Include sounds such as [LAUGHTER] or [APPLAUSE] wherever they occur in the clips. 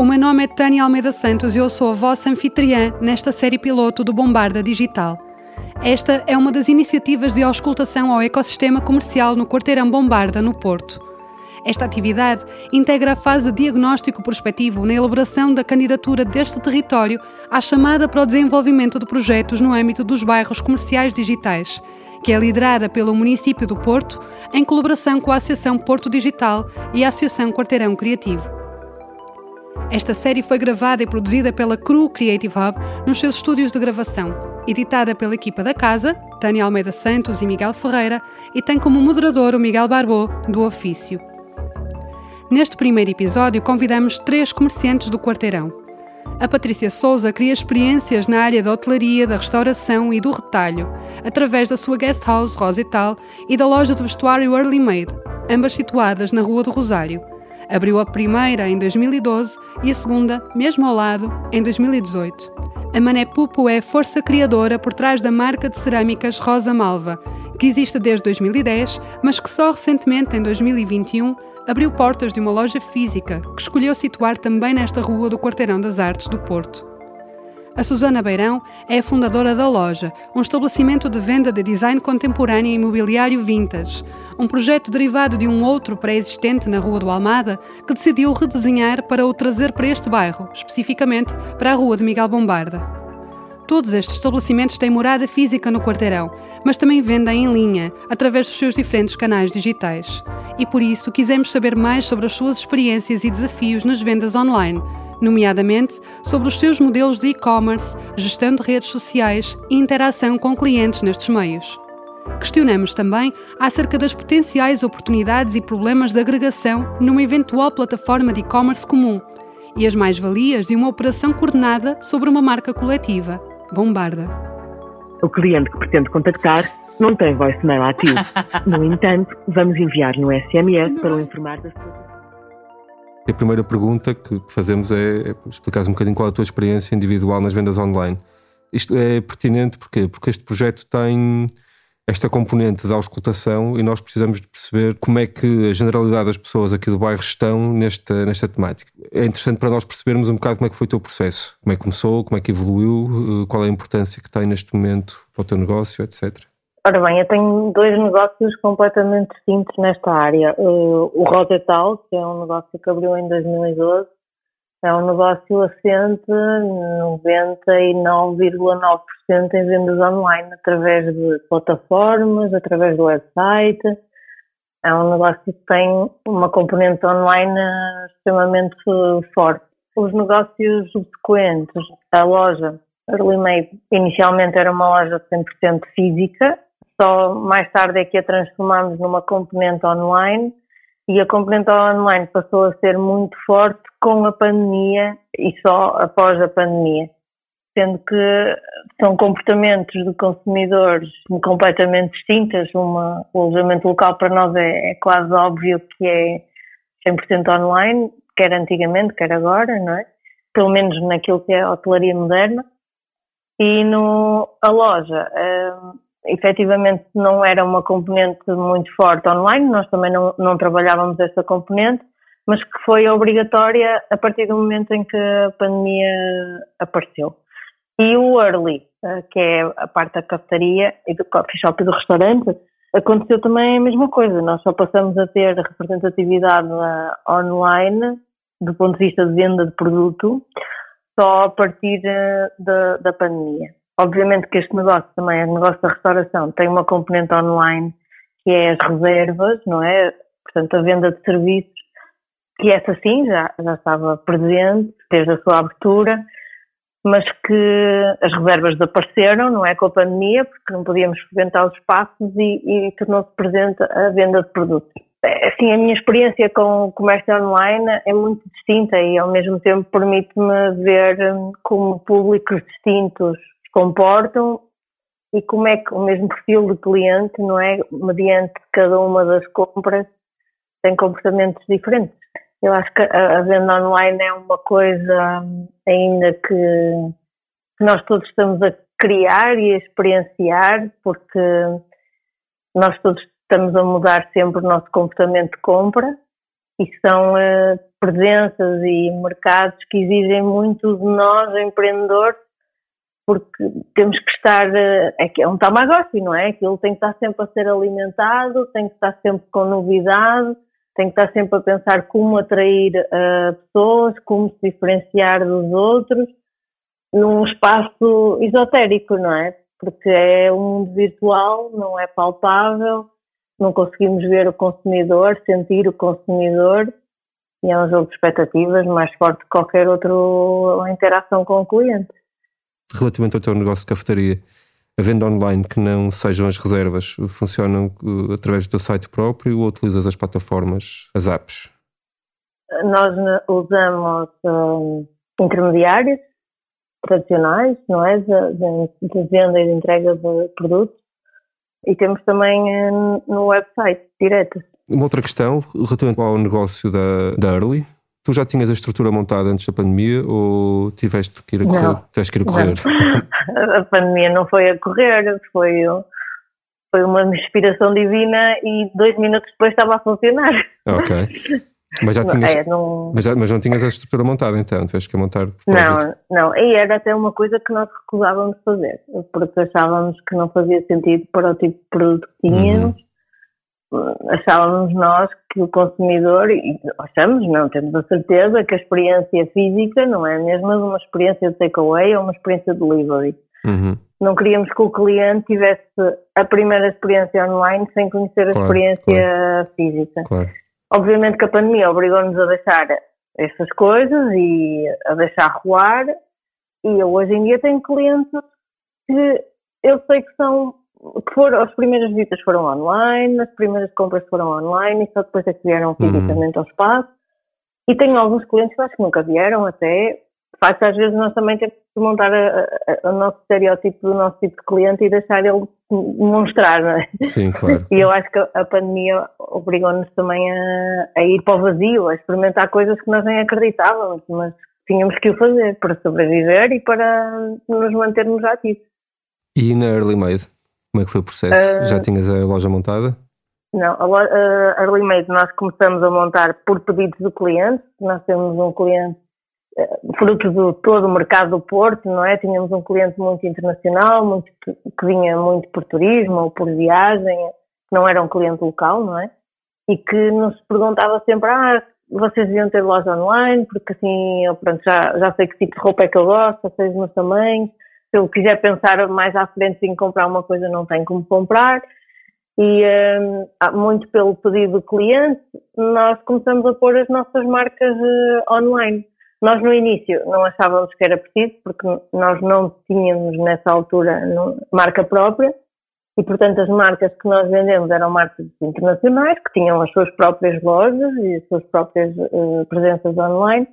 O meu nome é Tânia Almeida Santos e eu sou a vossa anfitriã nesta série piloto do Bombarda Digital. Esta é uma das iniciativas de auscultação ao ecossistema comercial no Quarteirão Bombarda, no Porto. Esta atividade integra a fase de diagnóstico prospectivo na elaboração da candidatura deste território à chamada para o desenvolvimento de projetos no âmbito dos bairros comerciais digitais, que é liderada pelo município do Porto, em colaboração com a Associação Porto Digital e a Associação Quarteirão Criativo. Esta série foi gravada e produzida pela Cru Creative Hub nos seus estúdios de gravação, editada pela equipa da casa, Tânia Almeida Santos e Miguel Ferreira, e tem como moderador o Miguel Barbô, do Ofício. Neste primeiro episódio, convidamos três comerciantes do quarteirão. A Patrícia Souza cria experiências na área da hotelaria, da restauração e do retalho, através da sua guest house Rosital e da loja de vestuário Early Made, ambas situadas na Rua do Rosário. Abriu a primeira em 2012 e a segunda, mesmo ao lado, em 2018. A Mané Pupo é a força criadora por trás da marca de cerâmicas Rosa Malva, que existe desde 2010, mas que só recentemente, em 2021, abriu portas de uma loja física que escolheu situar também nesta rua do Quarteirão das Artes do Porto. A Susana Beirão é a fundadora da Loja, um estabelecimento de venda de design contemporâneo e imobiliário vintage, um projeto derivado de um outro pré-existente na Rua do Almada que decidiu redesenhar para o trazer para este bairro, especificamente para a Rua de Miguel Bombarda. Todos estes estabelecimentos têm morada física no quarteirão, mas também vendem em linha, através dos seus diferentes canais digitais. E por isso quisemos saber mais sobre as suas experiências e desafios nas vendas online nomeadamente sobre os seus modelos de e-commerce, gestão de redes sociais e interação com clientes nestes meios. Questionamos também acerca das potenciais oportunidades e problemas de agregação numa eventual plataforma de e-commerce comum e as mais-valias de uma operação coordenada sobre uma marca coletiva, Bombarda. O cliente que pretende contactar não tem voicemail ativo. [LAUGHS] No entanto, vamos enviar no SMS para o informar da sua a primeira pergunta que fazemos é, é explicar um bocadinho qual é a tua experiência individual nas vendas online. Isto é pertinente porquê? porque este projeto tem esta componente da auscultação e nós precisamos de perceber como é que a generalidade das pessoas aqui do bairro estão nesta, nesta temática. É interessante para nós percebermos um bocado como é que foi o teu processo, como é que começou, como é que evoluiu, eh, qual é a importância que tem neste momento para o teu negócio, etc. Ora bem, eu tenho dois negócios completamente distintos nesta área. O Rosetal, que é um negócio que abriu em 2012, é um negócio assente 99,9% em vendas online, através de plataformas, através do website. É um negócio que tem uma componente online extremamente forte. Os negócios subsequentes, a loja Early Made inicialmente era uma loja 100% física, só mais tarde é que a transformamos numa componente online e a componente online passou a ser muito forte com a pandemia e só após a pandemia. Sendo que são comportamentos de consumidores completamente distintos. Uma, o alojamento local para nós é, é quase óbvio que é 100% online, quer antigamente, quer agora, não é? Pelo menos naquilo que é a hotelaria moderna. E no, a loja, hum, efetivamente não era uma componente muito forte online, nós também não, não trabalhávamos essa componente, mas que foi obrigatória a partir do momento em que a pandemia apareceu. E o early, eh, que é a parte da cafetaria e do coffee shop e do restaurante, aconteceu também a mesma coisa. Nós só passamos a ter representatividade eh, online, do ponto de vista de venda de produto, só a partir eh, da, da pandemia. Obviamente que este negócio também, o negócio da restauração, tem uma componente online que é as reservas, não é? Portanto, a venda de serviços, que essa sim já, já estava presente desde a sua abertura, mas que as reservas desapareceram, não é? Com a pandemia, porque não podíamos frequentar os espaços e, e tornou-se presente a venda de produtos. É, assim, a minha experiência com o comércio online é muito distinta e ao mesmo tempo permite-me ver como públicos distintos comportam e como é que o mesmo perfil de cliente, não é? Mediante cada uma das compras, tem comportamentos diferentes. Eu acho que a, venda online é uma coisa ainda que, que nós todos estamos a criar e a experienciar, porque nós todos estamos a mudar sempre o nosso comportamento de compra e são uh, presenças e mercados que exigem muito de nós, empreendedores, porque temos que estar, uh, é, é um tamagotchi, não é? Aquilo tem que estar sempre a ser alimentado, tem que estar sempre com novidade, tem que estar sempre a pensar como atrair uh, pessoas, como se diferenciar dos outros, num espaço esotérico, não é? Porque é um mundo virtual, não é palpável, não conseguimos ver o consumidor, sentir o consumidor, e é um jogo de expectativas mais forte que qualquer outra interação com o cliente. Relativamente ao teu negócio de cafetaria, a venda online que não sejam as reservas funcionam uh, através do teu site próprio ou utilizas as plataformas, as apps? Nós usamos um, intermediários tradicionais, não é? De, de, venda e de entrega de produtos e temos também uh, no website direto. Uma outra questão relativamente ao negócio da, da Early. Tu já tinhas a estrutura montada antes da pandemia ou tiveste que ir a correr? Não, tiveste que ir a correr? [LAUGHS] a pandemia não foi a correr, foi, foi uma inspiração divina e dois minutos depois estava a funcionar. Ok. Mas já tinhas, não, é, não... Mas, já, mas não tinhas a estrutura montada então, tiveste que montar? Não, não, e era até uma coisa que nós recusávamos fazer, porque achávamos que não fazia sentido para o tipo de produto que tínhamos. Uhum achávamos nós que o consumidor, e achamos, não, temos a certeza que a experiência física não é a mesma de uma experiência de takeaway ou uma experiência de delivery. Uhum. Não queríamos que o cliente tivesse a primeira experiência online sem conhecer a claro, experiência claro. física. Claro. Obviamente que a pandemia obrigou-nos a deixar essas coisas e a deixar rolar, e eu hoje em dia tenho clientes que eu sei que são que foram, as primeiras visitas foram online, as primeiras compras foram online e só depois é que vieram uhum. fisicamente uhum. ao espaço. E tenho alguns clientes que acho que nunca vieram até. De facto, às vezes nós também temos que montar o nosso estereótipo do nosso tipo de cliente e deixar ele demonstrar, não é? Sim, claro. [LAUGHS] E eu acho que a pandemia obrigou-nos também a, a ir para o vazio, a experimentar coisas que nós nem acreditávamos, mas tínhamos que o fazer para sobreviver e para nos mantermos ativos. E na Early Made? Como é que foi o processo? Uh, Já tinhas a loja montada? Não, a, loja, a Early Made nós começamos a montar por pedidos do cliente. Nós temos um cliente, uh, fruto do todo o mercado do Porto, não é? Tínhamos um cliente muito internacional, muito, que vinha muito por turismo ou por viagem, não era um cliente local, não é? E que nos perguntava sempre, ah, vocês deviam ter loja online, porque assim, eu pronto, já, já sei que tipo de roupa é que eu gosto, sei os meus tamanhos, se eu quiser pensar mais à frente em comprar uma coisa, não tenho como comprar. E um, muito pelo pedido do cliente, nós começamos a pôr as nossas marcas uh, online. Nós no início não achávamos que era preciso, porque nós não tínhamos nessa altura marca própria, e portanto as marcas que nós vendemos eram marcas internacionais, que tinham as suas próprias lojas e as suas próprias uh, presenças online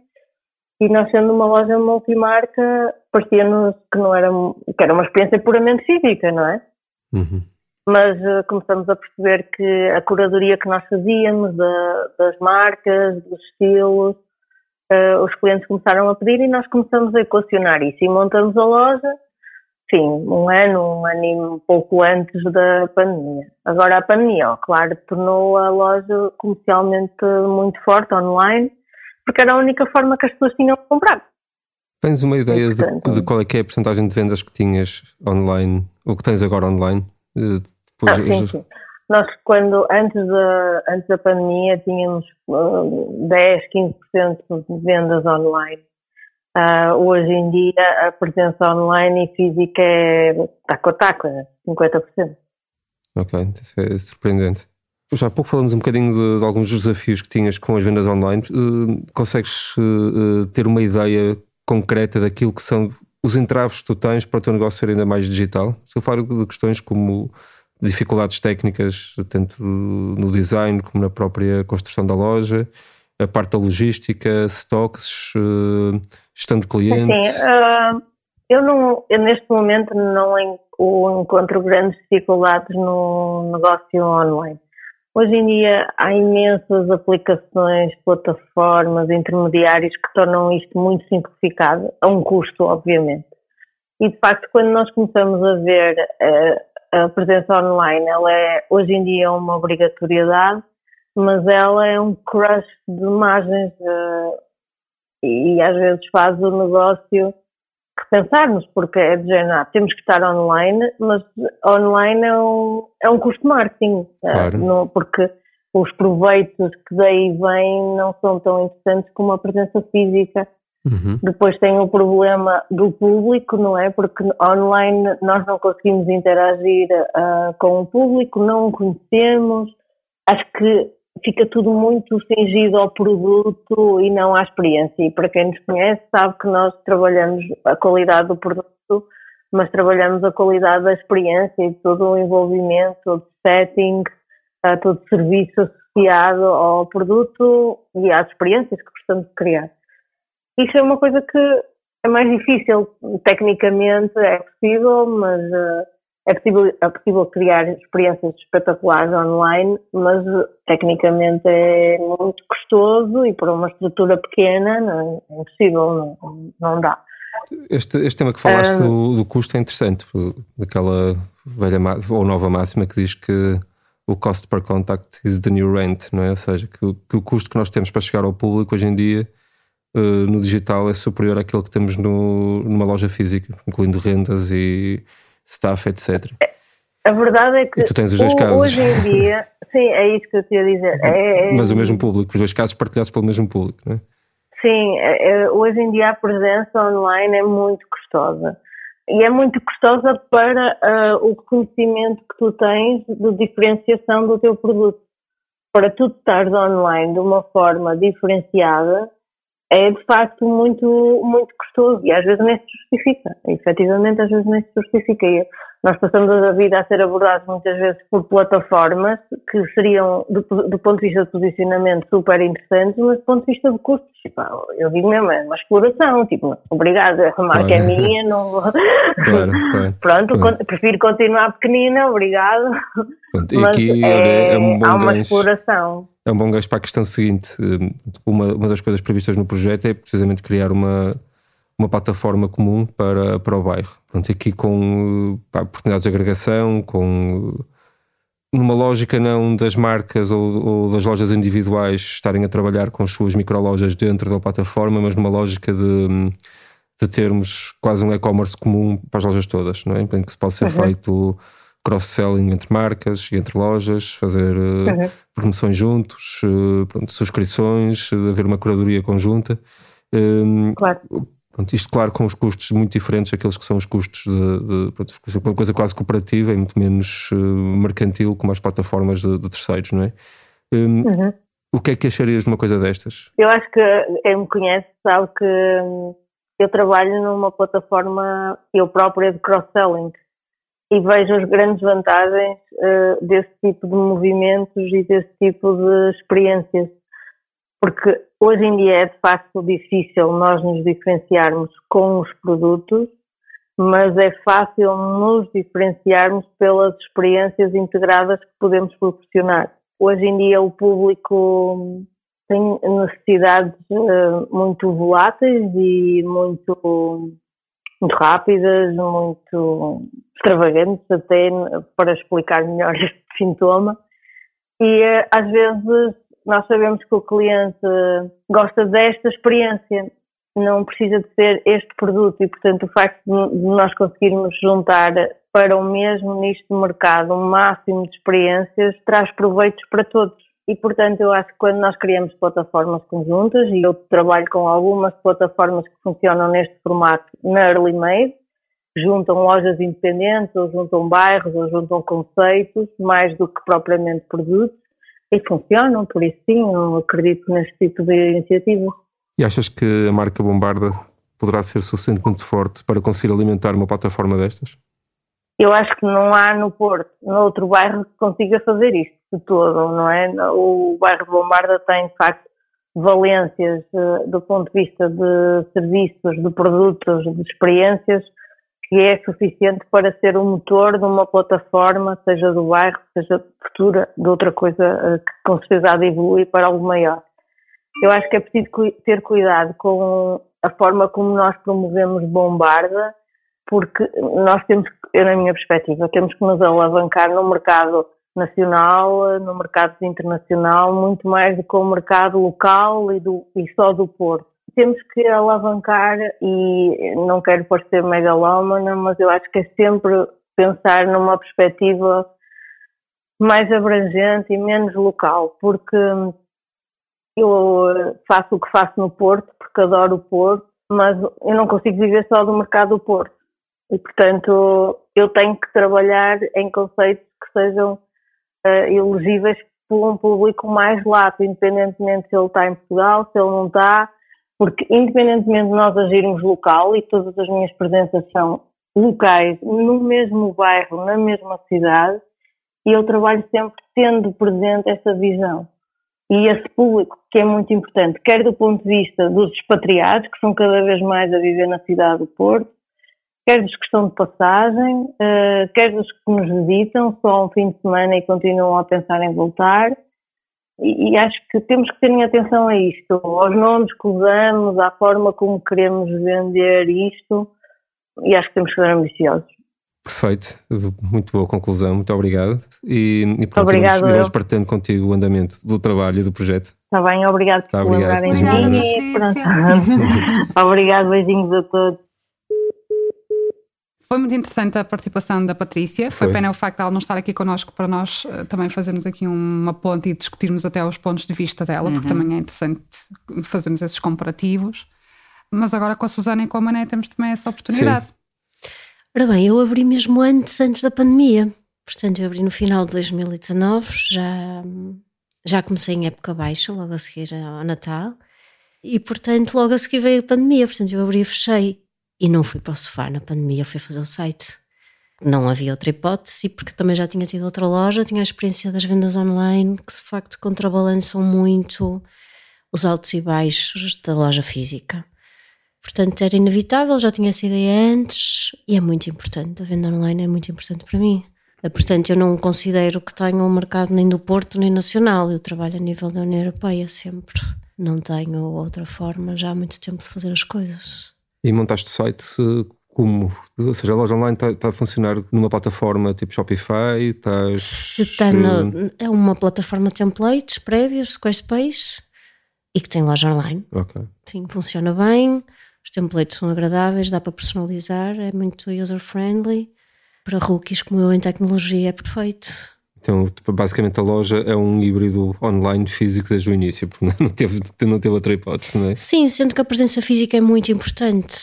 e nós sendo uma loja multimarca, parecia-nos que não era, que era uma experiência puramente física, não é? Uhum. Mas uh, começamos a perceber que a curadoria que nós fazíamos da, das marcas, dos estilos, uh, os clientes começaram a pedir e nós começamos a equacionar isso e montamos a loja, sim, um ano, um ano e um pouco antes da pandemia. Agora a pandemia, ó, claro, tornou a loja comercialmente muito forte online porque era a única forma que as pessoas tinham de comprar. Tens uma ideia de, de, qual é que é a porcentagem de vendas que tinhas online, ou que tens agora online? Eh, depois, ah, sim, sim. Nós, quando, antes da, antes da pandemia, tínhamos uh, 10, 15% de vendas online. Uh, hoje em dia, a presença online e física é taco a taco, é 50%. Ok, isso é surpreendente. Já há pouco falamos um bocadinho de, de, alguns desafios que tinhas com as vendas online. Uh, consegues uh, ter uma ideia concreta daquilo que são os entraves que tu tens para o teu negócio ser ainda mais digital? Se eu falo de questões como dificuldades técnicas, tanto no design como na própria construção da loja, a parte da logística, stocks, gestão de clientes. Sim, uh, eu, não, eu neste momento não encontro grandes dificuldades no negócio online. Hoje em dia há imensas aplicações, plataformas, intermediários que tornam isto muito simplificado, a um custo, obviamente. E de facto, quando nós começamos a ver a, eh, a presença online, ela é hoje em dia uma obrigatoriedade, mas ela é um crush de imagens uh, e às vezes faz o negócio repensarmos, porque é de género, ah, temos que estar online, mas online é um, é um custo marketing, eh, claro. no, porque os proveitos que daí vêm não são tão interessantes como a presença física. Uhum. Depois tem o problema do público, não é? Porque online nós não conseguimos interagir uh, com o público, não o conhecemos. Acho que fica tudo muito fingido ao produto e não à experiência. E para quem nos conhece, sabe que nós trabalhamos a qualidade do produto, mas trabalhamos a qualidade da experiência e todo o envolvimento, todo o setting, eh, todo o serviço associado ao produto e às experiências que gostamos de criar. Isso é uma coisa que é mais difícil. Tecnicamente é possível, mas uh, é possível, é possível criar experiências espetaculares online, mas tecnicamente é muito custoso e para uma estrutura pequena não, é impossível, não, não dá. Este, este tema que falaste um, do, do, custo é interessante, daquela velha ou nova máxima que diz que o cost per contact is the new rent, não é? Ou seja, que, que o custo que nós temos para chegar ao público hoje em dia uh, no digital é superior àquele que temos no, numa loja física, incluindo rendas e staff, etc. A verdade é que e tu tens os dois casos. hoje em dia, [LAUGHS] sim, é isso que eu te ia dizer. É, é, Mas o mesmo público, os dois casos partilhados pelo mesmo público, não é? Sim, é, é, hoje em dia a presença online é muito custosa. E é muito custosa para uh, o conhecimento que tu tens de diferenciação do teu produto. Para tu estares online de uma forma diferenciada, é de facto muito, muito custoso e às vezes nem se justifica. efetivamente, às vezes nem se justifica. E nós passamos a vida a ser abordados muitas vezes por plataformas que seriam, do, do ponto de vista de posicionamento, super interessantes, mas do ponto de vista de custos, eu digo mesmo, é uma exploração. Tipo, obrigado, a marca é minha, não vou. Claro, claro. [LAUGHS] Pronto, claro. prefiro continuar pequenina, obrigado. Pronto, e aqui é, é um bom há uma gancho. exploração é um bom gancho para a questão seguinte. Uma, uma das coisas previstas no projeto é precisamente criar uma, uma plataforma comum para, para o bairro. Pronto, aqui com pá, oportunidades de agregação, com numa lógica não das marcas ou, ou, das lojas individuais estarem a trabalhar com as suas microlojas dentro da plataforma, mas numa lógica de, de termos quase um e-commerce comum para as lojas todas, não é? Em que se pode ser uhum. feito cross-selling entre marcas e entre lojas, fazer uh, uhum. promoções juntos, uh, pronto, subscrições, haver uma curadoria conjunta. Um, claro. Pronto, isto, claro, com os custos muito diferentes daqueles que são os custos de, de uma coisa quase cooperativa e muito menos mercantil, como as plataformas de, de terceiros, não é? Um, uhum. O que é que acharias de uma coisa destas? Eu acho que quem me conhece sabe que hum, eu trabalho numa plataforma eu própria de cross-selling e vejo as grandes vantagens uh, desse tipo de movimentos e desse tipo de experiências. Porque hoje em dia é de facto difícil nós nos diferenciarmos com os produtos, mas é fácil nos diferenciarmos pelas experiências integradas que podemos proporcionar. Hoje em dia o público tem necessidades uh, muito voláteis e muito muito rápidas, muito extravagantes até para explicar melhor [LAUGHS] este sintoma. E eh, às vezes nós sabemos que o cliente gosta desta experiência, não precisa de ser este produto e, portanto, o facto de nós conseguirmos juntar para o mesmo nicho de mercado um máximo de experiências traz proveitos para todos. E, portanto, eu acho que quando nós criamos plataformas conjuntas, e eu trabalho com algumas plataformas que funcionam neste formato na Early Made, juntam lojas independentes, ou juntam bairros, ou juntam conceitos, mais do que propriamente produtos, e funcionam, por isso sim, eu acredito neste tipo de iniciativa. E achas que a marca Bombarda poderá ser suficientemente forte para conseguir alimentar uma plataforma destas? Eu acho que não há no Porto, noutro bairro, que consiga fazer isto de todo, não é? O bairro de Bombarda tem, de facto, valências uh, do ponto de vista de serviços, de produtos, de experiências, que é suficiente para ser o motor de uma plataforma, seja do bairro, seja futura, de outra coisa uh, que com certeza há de evoluir para algo maior. Eu acho que é preciso ter cuidado com a forma como nós promovemos Bombarda, porque nós temos, na minha perspectiva, temos que nos alavancar no mercado nacional, no mercado internacional, muito mais do que o mercado local e, do, e só do Porto. Temos que alavancar, e não quero parecer megalómana, mas eu acho que é sempre pensar numa perspectiva mais abrangente e menos local, porque eu faço o que faço no Porto, porque adoro o Porto, mas eu não consigo viver só do mercado do Porto. E, portanto, eu tenho que trabalhar em conceitos que sejam uh, elegíveis por um público mais lato, independentemente se ele está em Portugal, se ele não está, porque independentemente de nós agirmos local, e todas as minhas presenças são locais, no mesmo bairro, na mesma cidade, e eu trabalho sempre tendo presente essa visão. E esse público, que é muito importante, quer do ponto de vista dos expatriados, que são cada vez mais a viver na cidade do Porto, quer dos que estão de passagem, uh, quer dos que nos visitam só um fim de semana e continuam a pensar em voltar. E, e, acho que temos que ter atenção a isto, aos nomes que usamos, à forma como queremos vender isto, e acho que temos que ser ambiciosos. Perfeito, muito boa conclusão, muito obrigado. E, e pronto, Obrigado, iremos, iremos partilhando contigo o andamento do trabalho e do projeto. Está bem, obrigado por tá, lembrarem de mim. obrigado, beijinhos a todos. Foi muito interessante a participação da Patrícia. Foi, Foi pena o facto de ela não estar aqui connosco para nós uh, também fazermos aqui uma ponte e discutirmos até os pontos de vista dela, uhum. porque também é interessante fazermos esses comparativos. Mas agora com a Susana e com a Mané temos também essa oportunidade. Sim. Ora bem, eu abri mesmo antes, antes da pandemia. Portanto, eu abri no final de 2019, já, já comecei em época baixa, logo a seguir ao Natal. E, portanto, logo a seguir veio a pandemia. Portanto, eu abri e fechei. E não fui para o sofá na pandemia, fui fazer o site. Não havia outra hipótese, porque também já tinha tido outra loja, tinha a experiência das vendas online, que de facto contrabalançam muito os altos e baixos da loja física. Portanto, era inevitável, já tinha essa ideia antes e é muito importante. A venda online é muito importante para mim. Portanto, eu não considero que tenha um mercado nem do Porto nem nacional. Eu trabalho a nível da União Europeia sempre. Não tenho outra forma já há muito tempo de fazer as coisas. E montaste o site como? Ou seja, a loja online está, está a funcionar numa plataforma tipo Shopify? Estás... Está no, é uma plataforma templates prévios, Squarespace, e que tem loja online. Ok. Sim, funciona bem, os templates são agradáveis, dá para personalizar, é muito user-friendly. Para rookies como eu em tecnologia é perfeito. Então, basicamente, a loja é um híbrido online físico desde o início, porque não teve, não teve outra hipótese, não é? Sim, sendo que a presença física é muito importante,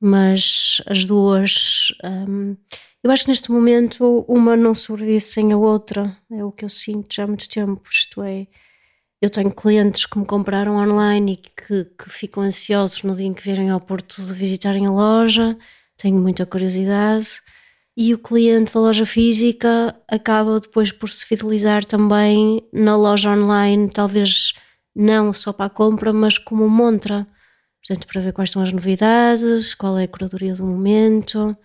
mas as duas. Hum, eu acho que neste momento uma não sobrevive sem a outra, é o que eu sinto já há muito tempo. Isto é, eu tenho clientes que me compraram online e que, que ficam ansiosos no dia em que vierem ao Porto de visitarem a loja, tenho muita curiosidade e o cliente da loja física acaba depois por se fidelizar também na loja online, talvez não só para a compra, mas como montra. Portanto, para ver quais são as novidades, qual é a curadoria do momento,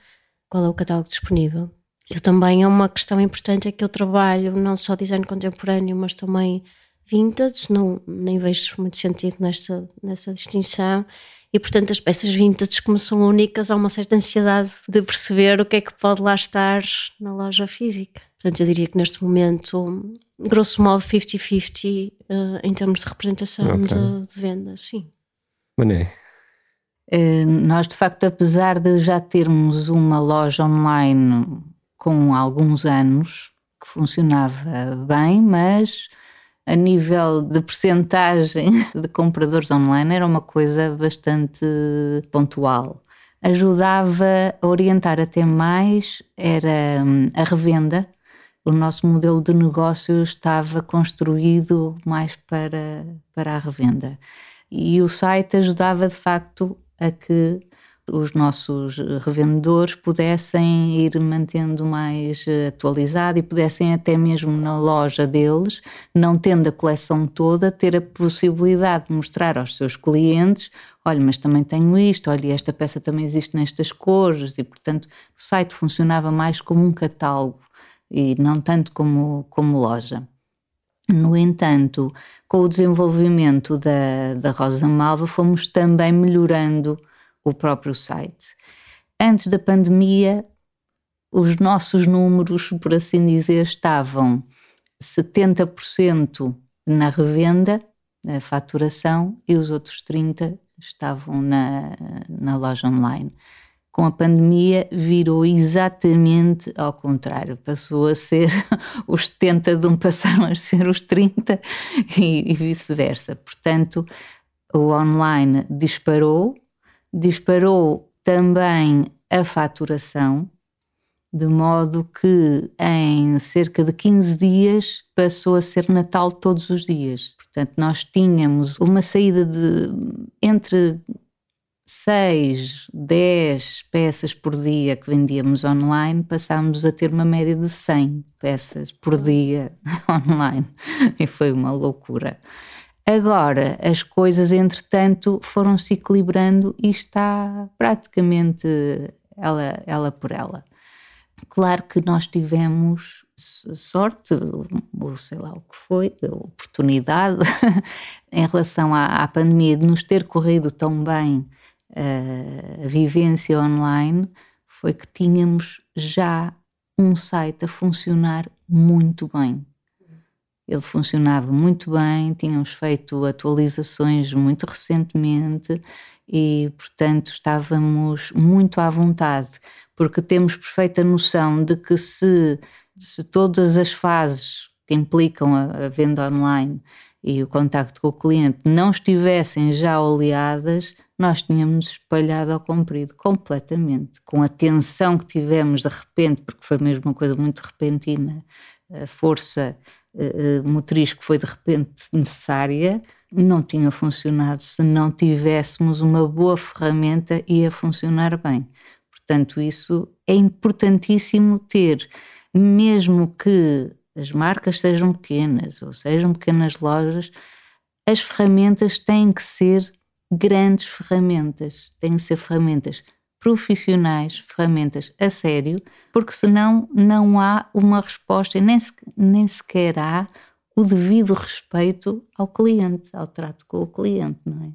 qual é o catálogo disponível. E também é uma questão importante é que eu trabalho não só design contemporâneo, mas também vintage, não, nem vejo muito sentido nesta, nessa distinção e portanto as peças vintage como são únicas há uma certa ansiedade de perceber o que é que pode lá estar na loja física. Portanto eu diria que neste momento, grosso modo 50-50 uh, em termos de representação okay. de, de vendas, sim. Mané. Uh, nós de facto apesar de já termos uma loja online com alguns anos que funcionava bem, mas a nível de percentagem [LAUGHS] de compradores online era uma coisa bastante pontual. Ajudava a orientar até mais era hum, a revenda. O nosso modelo de negócio estava construído mais para, para a revenda. E o site ajudava de facto a que os nossos revendedores pudessem ir mantendo mais eh, atualizado e pudessem até mesmo na loja deles, não tendo a coleção toda, ter a possibilidade de mostrar aos seus clientes, olha, mas também tenho isto, olha, esta peça também existe nestas cores e portanto o site funcionava mais como um catálogo e não tanto como, como loja. No entanto, com o desenvolvimento da, da Rosa Malva, fomos também melhorando o próprio site. Antes da pandemia, os nossos números, por assim dizer, estavam 70% na revenda, na faturação, e os outros 30% estavam na, na loja online. Com a pandemia virou exatamente ao contrário, passou a ser [LAUGHS] os 70 de um passaram a ser os 30 [LAUGHS] e, e vice-versa. Portanto, o online disparou, disparou também a faturação, de modo que em cerca de 15 dias passou a ser Natal todos os dias. Portanto, nós tínhamos uma saída de entre 6, 10 peças por dia que vendíamos online, passámos a ter uma média de 100 peças por dia [LAUGHS] online. E foi uma loucura. Agora, as coisas, entretanto, foram se equilibrando e está praticamente ela, ela por ela. Claro que nós tivemos sorte, ou sei lá o que foi, oportunidade, [LAUGHS] em relação à, à, pandemia, de nos ter corrido tão bem uh, a vivência online, foi que tínhamos já um site a funcionar muito bem. Ele funcionava muito bem, tínhamos feito atualizações muito recentemente e, portanto, estávamos muito à vontade, porque temos perfeita noção de que se, se todas as fases que implicam a, a venda online e o contacto com o cliente não estivessem já oleadas, nós tínhamos espalhado ao comprido completamente, com a tensão que tivemos de repente, porque foi mesmo uma coisa muito repentina, a força motriz que foi de repente necessária, não tinha funcionado. Se não tivéssemos uma boa ferramenta e a funcionar bem. Portanto, isso é importantíssimo ter, mesmo que as marcas sejam pequenas ou sejam pequenas lojas, as ferramentas têm que ser grandes ferramentas, têm que ser ferramentas profissionais, ferramentas a sério, porque senão não há uma resposta e nem, se, nem sequer há o devido respeito ao cliente, ao trato com o cliente, não é?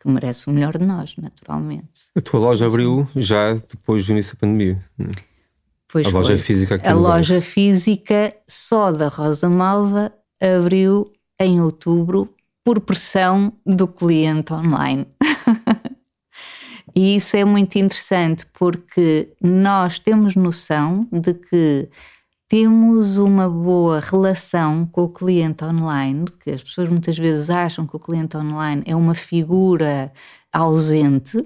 Que merece o melhor de nós, naturalmente. A tua loja abriu já depois do início da pandemia. É? Pois a foi. loja física aqui A loja física só da Rosa Malva abriu em outubro por pressão do cliente online. [LAUGHS] E isso é muito interessante porque nós temos noção de que temos uma boa relação com o cliente online, que as pessoas muitas vezes acham que o cliente online é uma figura ausente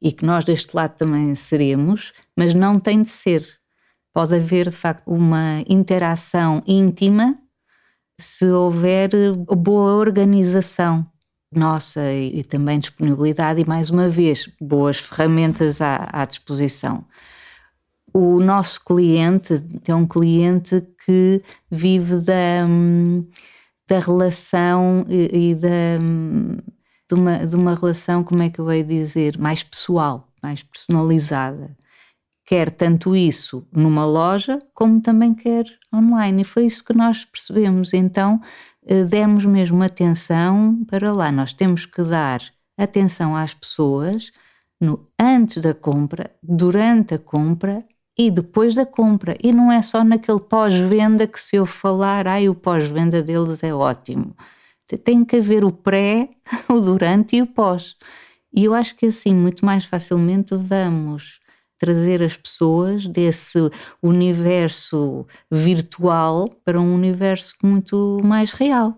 e que nós deste lado também seremos, mas não tem de ser. Pode haver de facto uma interação íntima se houver boa organização nossa e, e, também disponibilidade e, mais uma vez, boas ferramentas à, à disposição. O nosso cliente é um cliente que vive da, da relação e, e da, de, uma, de uma relação, como é que eu ia dizer, mais pessoal, mais personalizada. Quer tanto isso numa loja, como também quer online. E foi isso que nós percebemos. Então, demos mesmo atenção para lá. Nós temos que dar atenção às pessoas no antes da compra, durante a compra e depois da compra. E não é só naquele pós-venda que se eu falar, ai, o pós-venda deles é ótimo. Tem que haver o pré, [LAUGHS] o durante e o pós. E eu acho que assim, muito mais facilmente vamos trazer as pessoas desse universo virtual para um universo muito mais real.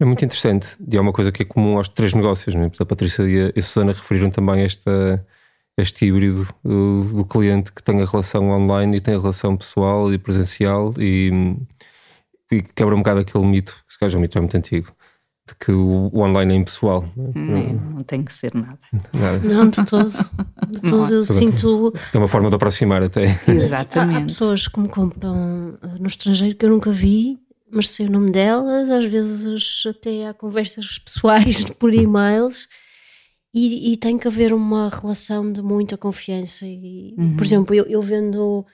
É muito interessante e é uma coisa que é comum aos três negócios. Né? A Patrícia e a Susana referiram também esta, este híbrido do, cliente que tem a relação online e tem a relação pessoal e presencial e, e quebra um bocado aquele mito, que se calhar é um mito já muito antigo, de que o, online é impessoal. Não, não, tem que ser nada. nada. Não, de todo. De todo eu sinto. É uma forma de aproximar até. Exatamente. Há, há, pessoas que me compram eh, no estrangeiro que eu nunca vi, mas sei o nome delas, às vezes até há conversas pessoais [LAUGHS] por e-mails. E, e tem que haver uma relação de muita confiança. E, uhum. Por exemplo, eu, eu vendo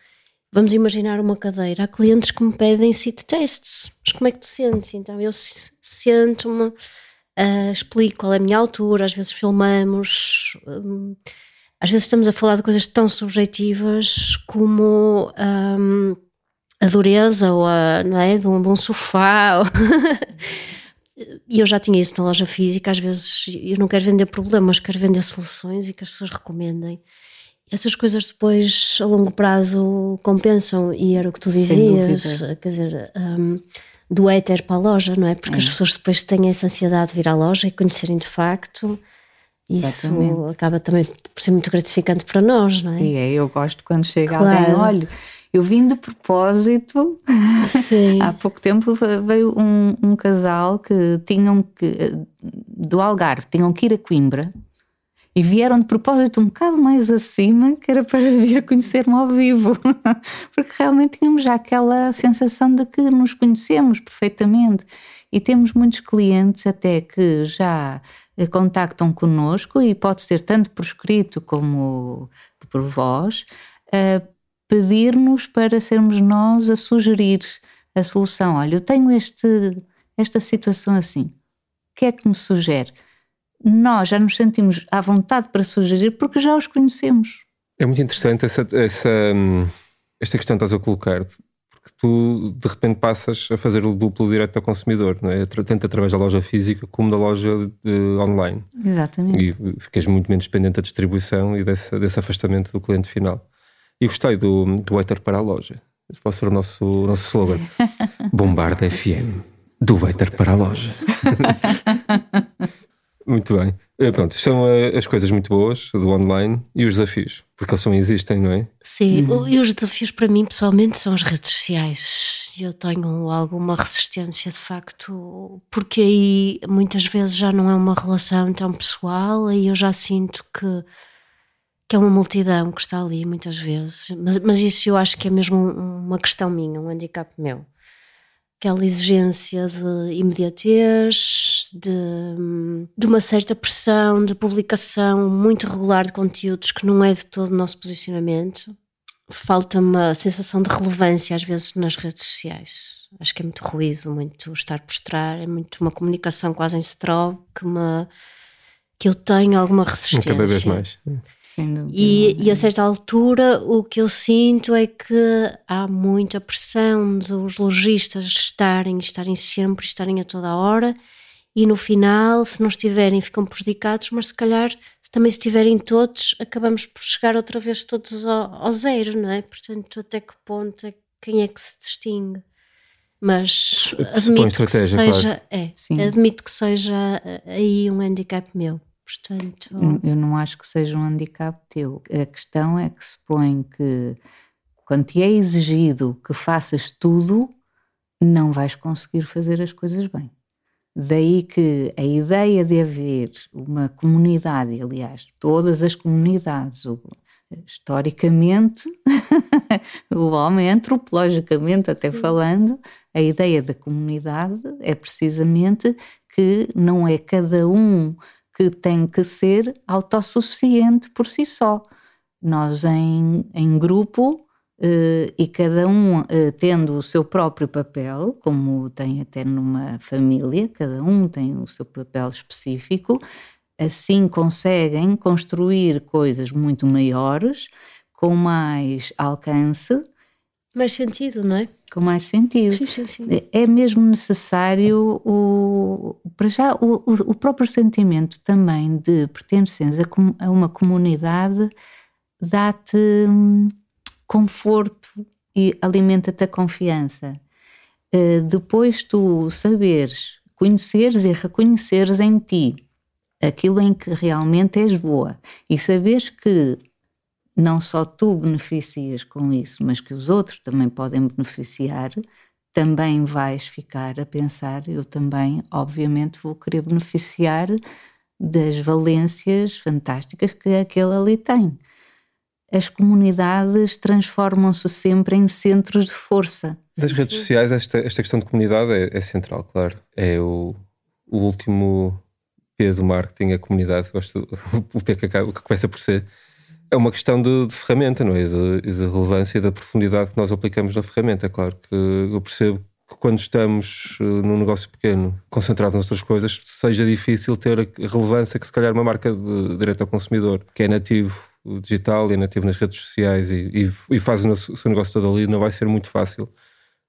Vamos imaginar uma cadeira. Há clientes que me pedem sit tests. Mas como é que te sentes? Então eu sento-me, uh, explico qual é a minha altura, às vezes filmamos, um, às vezes estamos a falar de coisas tão subjetivas como um, a dureza ou a, não é, de, um, de um sofá. [LAUGHS] E eu já tinha isso na loja física, às vezes eu não quero vender problemas, quero vender soluções e que as pessoas recomendem. Essas coisas depois, a longo prazo, compensam, e era o que tu dizias, quer dizer, um, do éter para a loja, não é? Porque é. as pessoas depois têm essa ansiedade de vir à loja e conhecerem de facto. Isso acaba também por ser muito gratificante para nós, não é? E é, eu gosto quando chega claro. alguém, olha, eu vim de propósito. Sim. [LAUGHS] Há pouco tempo veio um, um, casal que tinham que, do Algarve, tinham que ir a Coimbra e vieram de propósito um bocado mais acima, que era para [LAUGHS] vir conhecer-me ao vivo, porque realmente tínhamos já aquela sensação de que nos conhecemos perfeitamente. E temos muitos clientes até que já eh, contactam connosco e pode ser tanto por escrito como por voz, pedir-nos para sermos nós a sugerir a solução. Olha, eu tenho este, esta situação assim. O que é que me sugere? Nós já nos sentimos à vontade para sugerir porque já os conhecemos. É muito interessante essa, essa esta questão que estás a colocar, porque tu de repente passas a fazer o duplo direto ao consumidor, não é? tanto através da loja física como da loja uh, online. Exatamente. E ficas muito menos dependente da distribuição e desse, desse afastamento do cliente final. E gostei do, do waiter para a loja. Esse pode ser o nosso, o nosso slogan. [LAUGHS] Bombarda FM, do waiter para a loja. [LAUGHS] muito bem. Eh, pronto, são eh, as coisas muito boas do online e os desafios, porque eles só existem, não é? Sim, uhum. e os desafios para mim pessoalmente são as redes sociais. Eu tenho alguma resistência de facto, porque aí muitas vezes já não é uma relação tão pessoal, aí eu já sinto que que é uma multidão que está ali muitas vezes, mas, mas isso eu acho que é mesmo uma questão minha, um handicap meu. Aquela exigência de imediatez, de, de uma certa pressão de publicação muito regular de conteúdos que não é de todo o nosso posicionamento. Falta-me a sensação de relevância às vezes nas redes sociais. Acho que é muito ruído, muito estar trás, é muito uma comunicação quase em strobe que me que eu tenho alguma resistência. Cada vez mais. E, e, a certa altura o que eu sinto é que há muita pressão dos lojistas estarem, estarem sempre, estarem a toda a hora e no final, se não estiverem, ficam prejudicados, mas se calhar, se também estiverem todos, acabamos por chegar outra vez todos ao, ao zero, não é? Portanto, até que ponto é quem é que se distingue? Mas admito que seja, claro. é, admito que seja aí um handicap meu. Portanto... Eu não acho que seja um handicap teu. A questão é que se põe que quando te é exigido que faças tudo, não vais conseguir fazer as coisas bem. Daí que a ideia de haver uma comunidade, aliás, todas as comunidades, historicamente, [LAUGHS] o homem antropologicamente até falando, a ideia da comunidade é precisamente que não é cada um que tem que ser autossuficiente por si só. Nós, em, em grupo, eh, e cada um eh, tendo o seu próprio papel, como tem até numa família, cada um tem o seu papel específico, assim conseguem construir coisas muito maiores, com mais alcance mais sentido, não é? Com mais sentido. Sim, sim, sim. É mesmo necessário, o, para já, o, o próprio sentimento também de pertenceres a, uma comunidade dá-te hum, conforto e alimenta-te a confiança. Uh, depois tu saberes, conheceres e reconheceres em ti aquilo em que realmente és boa e saberes que não só tu beneficias com isso, mas que os outros também podem beneficiar, também vais ficar a pensar, eu também, obviamente, vou querer beneficiar das valências fantásticas que aquele ali tem. As comunidades transformam-se sempre em centros de força. Das redes sociais, esta, esta questão de comunidade é, é central, claro. É o, o último P do marketing, a comunidade, gosto, [LAUGHS] o P que, acaba, que começa por ser é uma questão de, de ferramenta, não é? De, de relevância e da profundidade que nós aplicamos na ferramenta. É claro que eu percebo que quando estamos uh, num negócio pequeno, concentrado nas outras coisas, seja difícil ter a relevância que se calhar uma marca de direito ao consumidor, que é nativo digital e é nativo nas redes sociais e, e, e faz o, seu negócio todo ali, não vai ser muito fácil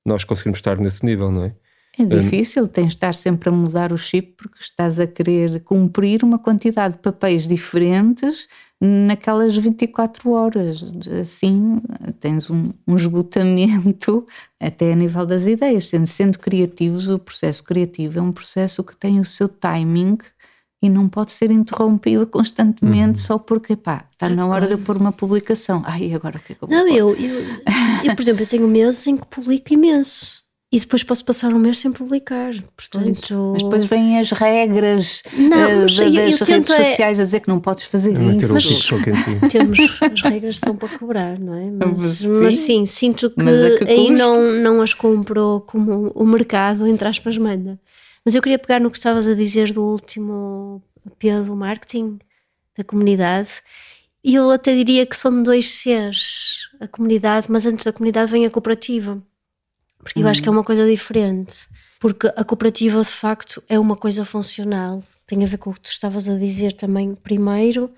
nós conseguirmos estar nesse nível, não é? É difícil, tens de estar sempre a mudar o chip porque estás a querer cumprir uma quantidade de papéis diferentes naquelas 24 horas. Assim, tens um, um esgotamento [LAUGHS] até a nível das ideias. Sendo, sendo criativos, o processo criativo é um processo que tem o seu timing e não pode ser interrompido constantemente uhum. só porque, pá, está na hora de pôr uma publicação. Ai, agora o que é que eu vou Não, eu, eu, eu, por exemplo, eu tenho meses em que publico imenso. E depois posso passar um mês sem publicar. Portanto... Mas depois vêm as regras não, uh, das eu, eu redes é... sociais a dizer que não podes fazer não, isso. Mas [LAUGHS] temos as regras são para cobrar, não é? Mas sim, mas, sim sinto que, que aí não, não as comprou como o mercado, entre aspas, manda. Mas eu queria pegar no que estavas a dizer do último P do marketing da comunidade. E eu até diria que são dois seres, a comunidade, mas antes da comunidade vem a cooperativa porque hum. eu acho que é uma coisa diferente. Porque a cooperativa, de facto, é uma coisa funcional. Tem a ver com o que tu estavas a dizer também primeiro,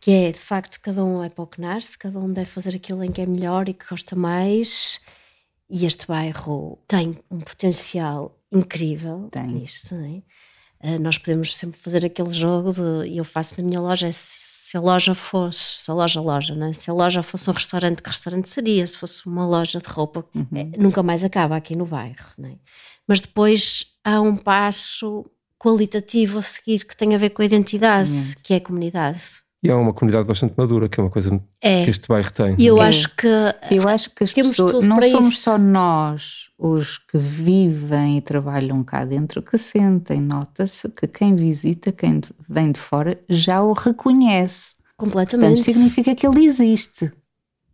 que é, de facto, cada um é para o se cada um deve fazer aquilo em que é melhor e que gosta mais. E este bairro tem um potencial incrível tem. nisto, não é? Uh, nós podemos sempre fazer aquele jogo e eu faço na minha loja é se a loja fosse, se a loja loja, né? se a loja fosse um restaurante, que restaurante seria? Se fosse uma loja de roupa, uhum. é, nunca mais acaba aqui no bairro. Né? Mas depois há um passo qualitativo a seguir que tem a ver com a identidade, uhum. que é a comunidade. E é uma comunidade bastante madura, que é uma coisa é. que este bairro tem. E eu é. acho que eu acho que as pessoas, não somos isso. só nós os que vivem e trabalham cá dentro que sentem, nota-se que quem visita, quem vem de fora, já o reconhece. Completamente. Portanto, significa que ele existe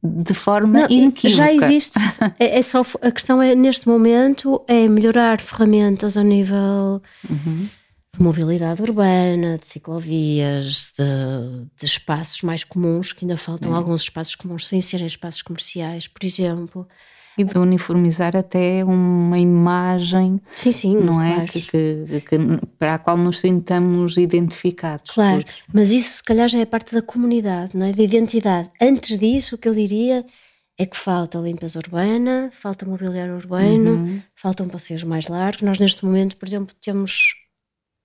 de forma não, inequívoca. Já existe. é, é, só, a questão é, neste momento, é melhorar ferramentas a nível uhum. De mobilidade urbana, de ciclovias, de, de, espaços mais comuns, que ainda faltam uhum. alguns espaços comuns sem serem espaços comerciais, por exemplo e de uniformizar até uma imagem, sim, sim, não é? Que, que, que, para a qual nos sintamos identificados. Claro, mas isso se calhar já é parte da comunidade, não é? De identidade. Antes disso, o que eu diria é que falta limpeza urbana, falta mobiliário urbano, uhum. faltam passeios mais largos. Nós, neste momento, por exemplo, temos.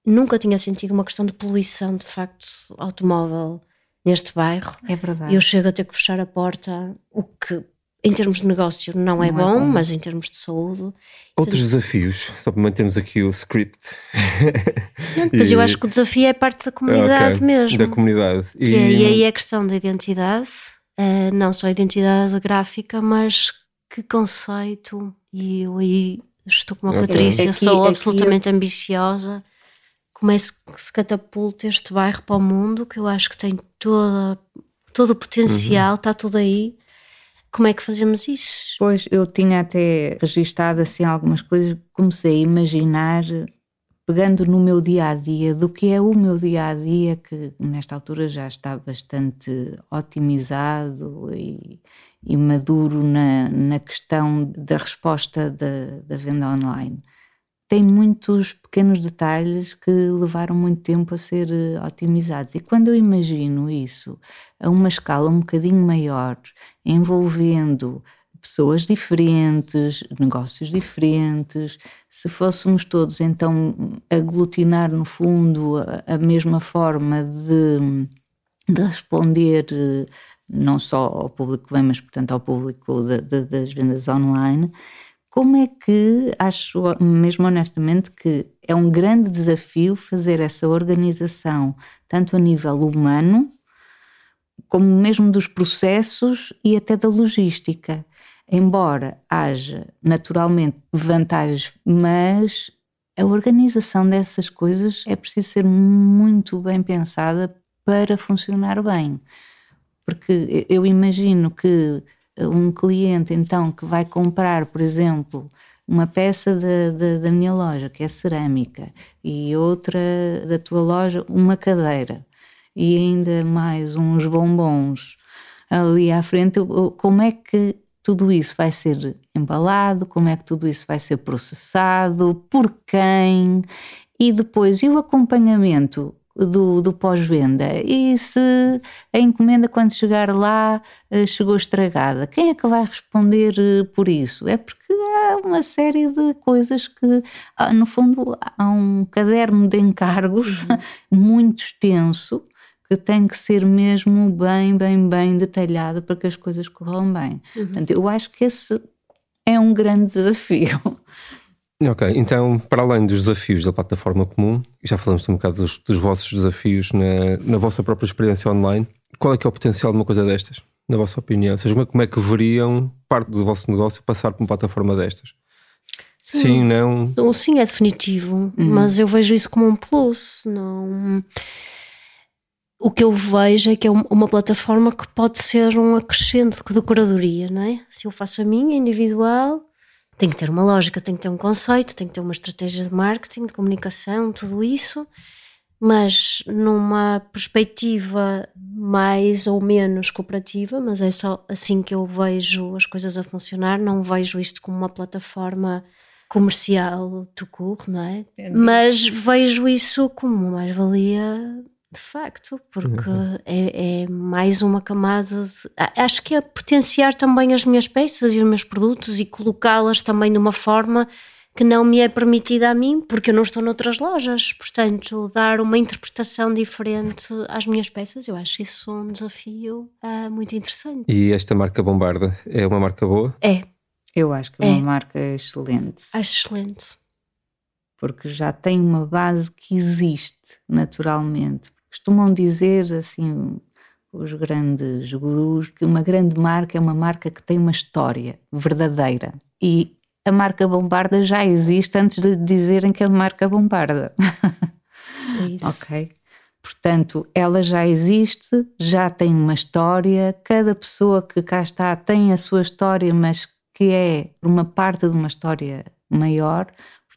Nunca tinha sentido uma questão de poluição, de facto, automóvel neste bairro. É verdade. Eu chego a ter que fechar a porta, o que em termos de negócio não, é não é, bom, é, bom, mas em termos de saúde. Outros desafios, só para mantermos aqui o script. Não, mas e... eu acho que o desafio é parte da comunidade okay, mesmo. Da comunidade. E... É, e aí é a questão da identidade, uh, não só a identidade gráfica, mas que conceito. E eu aí estou com uma okay. Patrícia, aqui, sou absolutamente eu... ambiciosa. Como é que se catapulta este bairro para o mundo, que eu acho que tem toda, todo o potencial, uhum. está tudo aí como é que fazemos isso? Pois, eu tinha até registado assim algumas coisas, comecei a imaginar, pegando no meu dia a dia, do que é o meu dia a dia, que nesta altura já está bastante otimizado e, e maduro na, na questão da resposta da, da venda online tem muitos pequenos detalhes que levaram muito tempo a ser eh, otimizados. E quando eu imagino isso a uma escala um bocadinho maior, envolvendo pessoas diferentes, negócios diferentes, se fôssemos todos então aglutinar no fundo a, a mesma forma de, de, responder eh, não só ao público que vem, mas portanto ao público de, de, das vendas online, como é que, acho mesmo honestamente, que é um grande desafio fazer essa organização, tanto a nível humano, como mesmo dos processos e até da logística. Embora haja naturalmente vantagens, mas a organização dessas coisas é preciso ser muito bem pensada para funcionar bem. Porque eu imagino que um cliente então que vai comprar, por exemplo, uma peça da, da, da, minha loja, que é cerâmica, e outra da tua loja, uma cadeira, e ainda mais uns bombons. Ali à frente, como é que tudo isso vai ser embalado, como é que tudo isso vai ser processado, por quem, e depois, e o acompanhamento do, do pós-venda. E se a encomenda, quando chegar lá, eh, chegou estragada, quem é que vai responder eh, por isso? É porque há uma série de coisas que, no fundo, há um caderno de encargos [LAUGHS] muito extenso que tem que ser mesmo bem, bem, bem detalhado para que as coisas corram bem. Uhum. Portanto, eu acho que esse é um grande [LAUGHS] desafio. Ok, então, para além dos desafios da plataforma comum, já falamos um bocado dos, dos vossos desafios na, na, vossa própria experiência online, qual é que é o potencial de uma coisa destas, na vossa opinião? Ou seja, como é, como é que veriam parte do vosso negócio passar por uma plataforma destas? Sim, sim não? O sim é definitivo, uhum. mas eu vejo isso como um plus, não o que eu vejo é que é uma plataforma que pode ser um acrescento de curadoria, não é? Se eu faço a minha individual, tem que ter uma lógica, tem que ter um conceito, tem que ter uma estratégia de marketing, de comunicação, tudo isso, mas numa perspectiva mais ou menos cooperativa, mas é só assim que eu vejo as coisas a funcionar, não vejo isto como uma plataforma comercial to court, não é? Entendi. Mas vejo isso como uma mais-valia de facto, porque uhum. é, é, mais uma camada. De, acho que é potenciar também as minhas peças e os meus produtos e colocá-las também de uma forma que não me é permitida a mim, porque eu não estou noutras lojas. Portanto, dar uma interpretação diferente às minhas peças, eu acho isso um desafio uh, muito interessante. E esta marca Bombarda é uma marca boa? É. Eu acho que é, é uma marca excelente. Acho excelente. Porque já tem uma base que existe naturalmente Costumam dizer assim os grandes gurus que uma grande marca é uma marca que tem uma história verdadeira. E a marca Bombarda já existe antes de dizerem que é marca Bombarda. É isso. ok. Portanto, ela já existe, já tem uma história, cada pessoa que cá está tem a sua história, mas que é uma parte de uma história maior.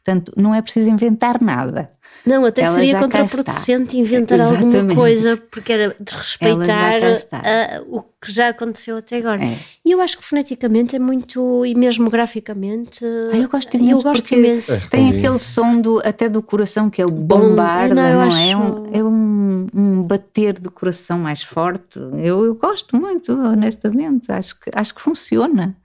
Portanto, não é preciso inventar nada. Não, até ela seria contraproducente inventar Exatamente. alguma coisa, porque era desrespeitar a, o que já aconteceu até agora. É. E eu acho que foneticamente é muito, e mesmo graficamente. Ah, eu gosto imenso. Eu gosto imenso. É, tem aquele som do, até do coração, que é o bombarda, não, não é? Um, é um, um, bater do coração mais forte. Eu, eu gosto muito, honestamente. Acho que, acho que funciona.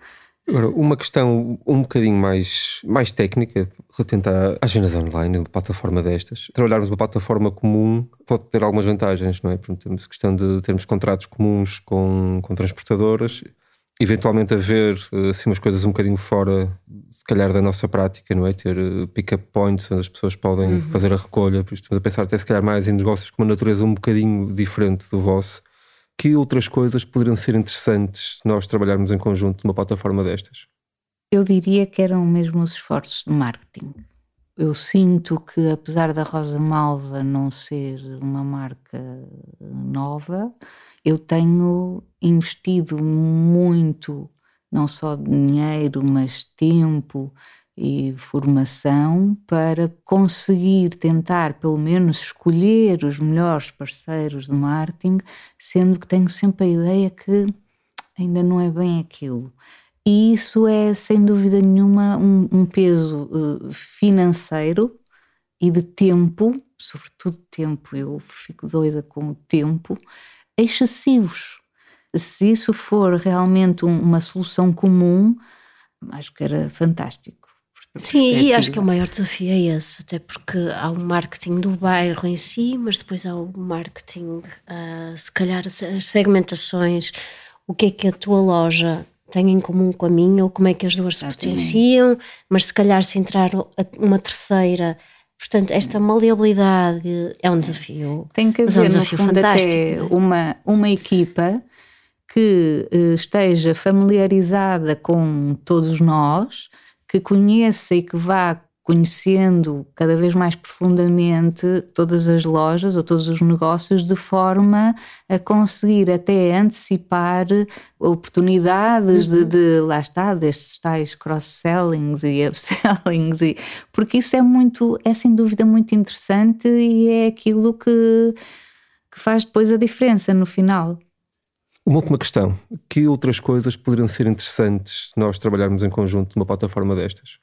Agora, uma questão um bocadinho mais, mais técnica, relativamente às vendas online, uma plataforma destas. Trabalharmos uma plataforma comum pode ter algumas vantagens, não é? Portanto, temos a questão de termos contratos comuns com, com transportadoras, eventualmente haver assim umas coisas um bocadinho fora, se calhar, da nossa prática, não é? Ter eh, pick-up points onde as pessoas podem uhum. fazer a recolha. Estamos a pensar até se calhar mais em negócios com uma natureza um bocadinho diferente do vosso que outras coisas poderiam ser interessantes nós trabalharmos em conjunto numa plataforma destas? Eu diria que eram mesmo os esforços de marketing. Eu sinto que, apesar da Rosa Malva não ser uma marca nova, eu tenho investido muito, não só dinheiro, mas tempo e formação para conseguir tentar, pelo menos, escolher os melhores parceiros de marketing, sendo que tenho sempre a ideia que ainda não é bem aquilo. E isso é, sem dúvida nenhuma, um, um peso uh, financeiro e de tempo, sobretudo tempo, eu fico doida com o tempo, excessivos. Se isso for realmente um, uma solução comum, acho que era fantástico. Sim, e acho que o maior desafio é esse, até porque há o marketing do bairro em si, mas depois há o marketing, uh, se calhar as segmentações, o que é que a tua loja tem em comum com a minha, ou como é que as duas se potenciam, mas se calhar se entrar uma terceira. Portanto, esta maleabilidade é um desafio. Tem que haver, é um desafio no fundo, fantástico, até é? uma, uma equipa que uh, esteja familiarizada com todos nós que conheça e que vá conhecendo cada vez mais profundamente todas as lojas ou todos os negócios de forma a conseguir até antecipar oportunidades uhum. de, de, lá está, destes tais cross-sellings e [LAUGHS] upsellings e, porque isso é muito, é sem dúvida muito interessante e é aquilo que, que faz depois a diferença no final. Uma última questão. Que outras coisas poderiam ser interessantes nós trabalharmos em conjunto numa plataforma destas?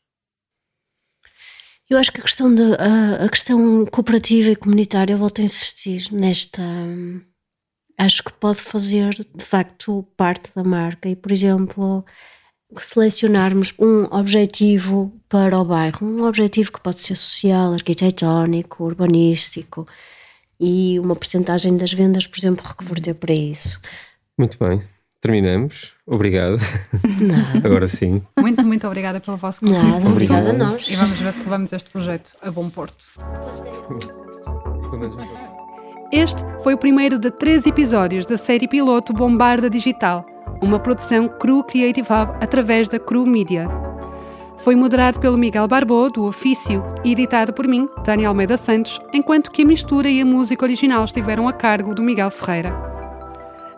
Eu acho que a questão, de, a, a questão cooperativa e comunitária, volta a insistir nesta. Acho que pode fazer de facto parte da marca e, por exemplo, selecionarmos um objetivo para o bairro, um objetivo que pode ser social, arquitetónico, urbanístico e uma porcentagem das vendas, por exemplo, reconverter para isso. Muito bem. Terminamos. Obrigado. Nada. Agora sim. Muito, muito obrigada pelo vosso convite. Nada, obrigada a nós. E vamos ver se levamos este projeto a bom porto. Este foi o primeiro de três episódios da série piloto Bombarda Digital, uma produção Cru Creative Hub através da Cru Media. Foi moderado pelo Miguel Barbô, do Ofício, e editado por mim, Tânia Almeida Santos, enquanto que a mistura e a música original estiveram a cargo do Miguel Ferreira.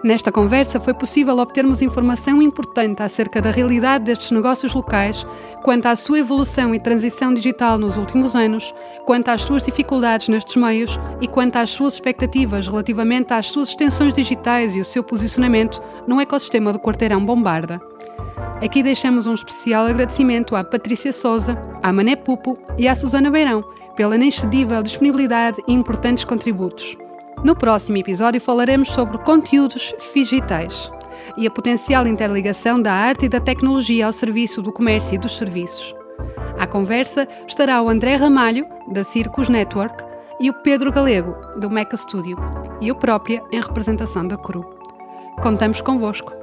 Nesta conversa foi possível obtermos informação importante acerca da realidade destes negócios locais, quanto à sua evolução e transição digital nos últimos anos, quanto às suas dificuldades nestes meios e quanto às suas expectativas relativamente às suas extensões digitais e o seu posicionamento no ecossistema do Quarteirão Bombarda. Aqui deixamos um especial agradecimento à Patrícia Souza, à Mané Pupo e à Susana Beirão pela inexcedível disponibilidade e importantes contributos. No próximo episódio falaremos sobre conteúdos digitais e a potencial interligação da arte e da tecnologia ao serviço do comércio e dos serviços. À conversa estará o André Ramalho, da Circus Network, e o Pedro Galego, do Meca Studio, e eu própria, em representação da CRU. Contamos convosco.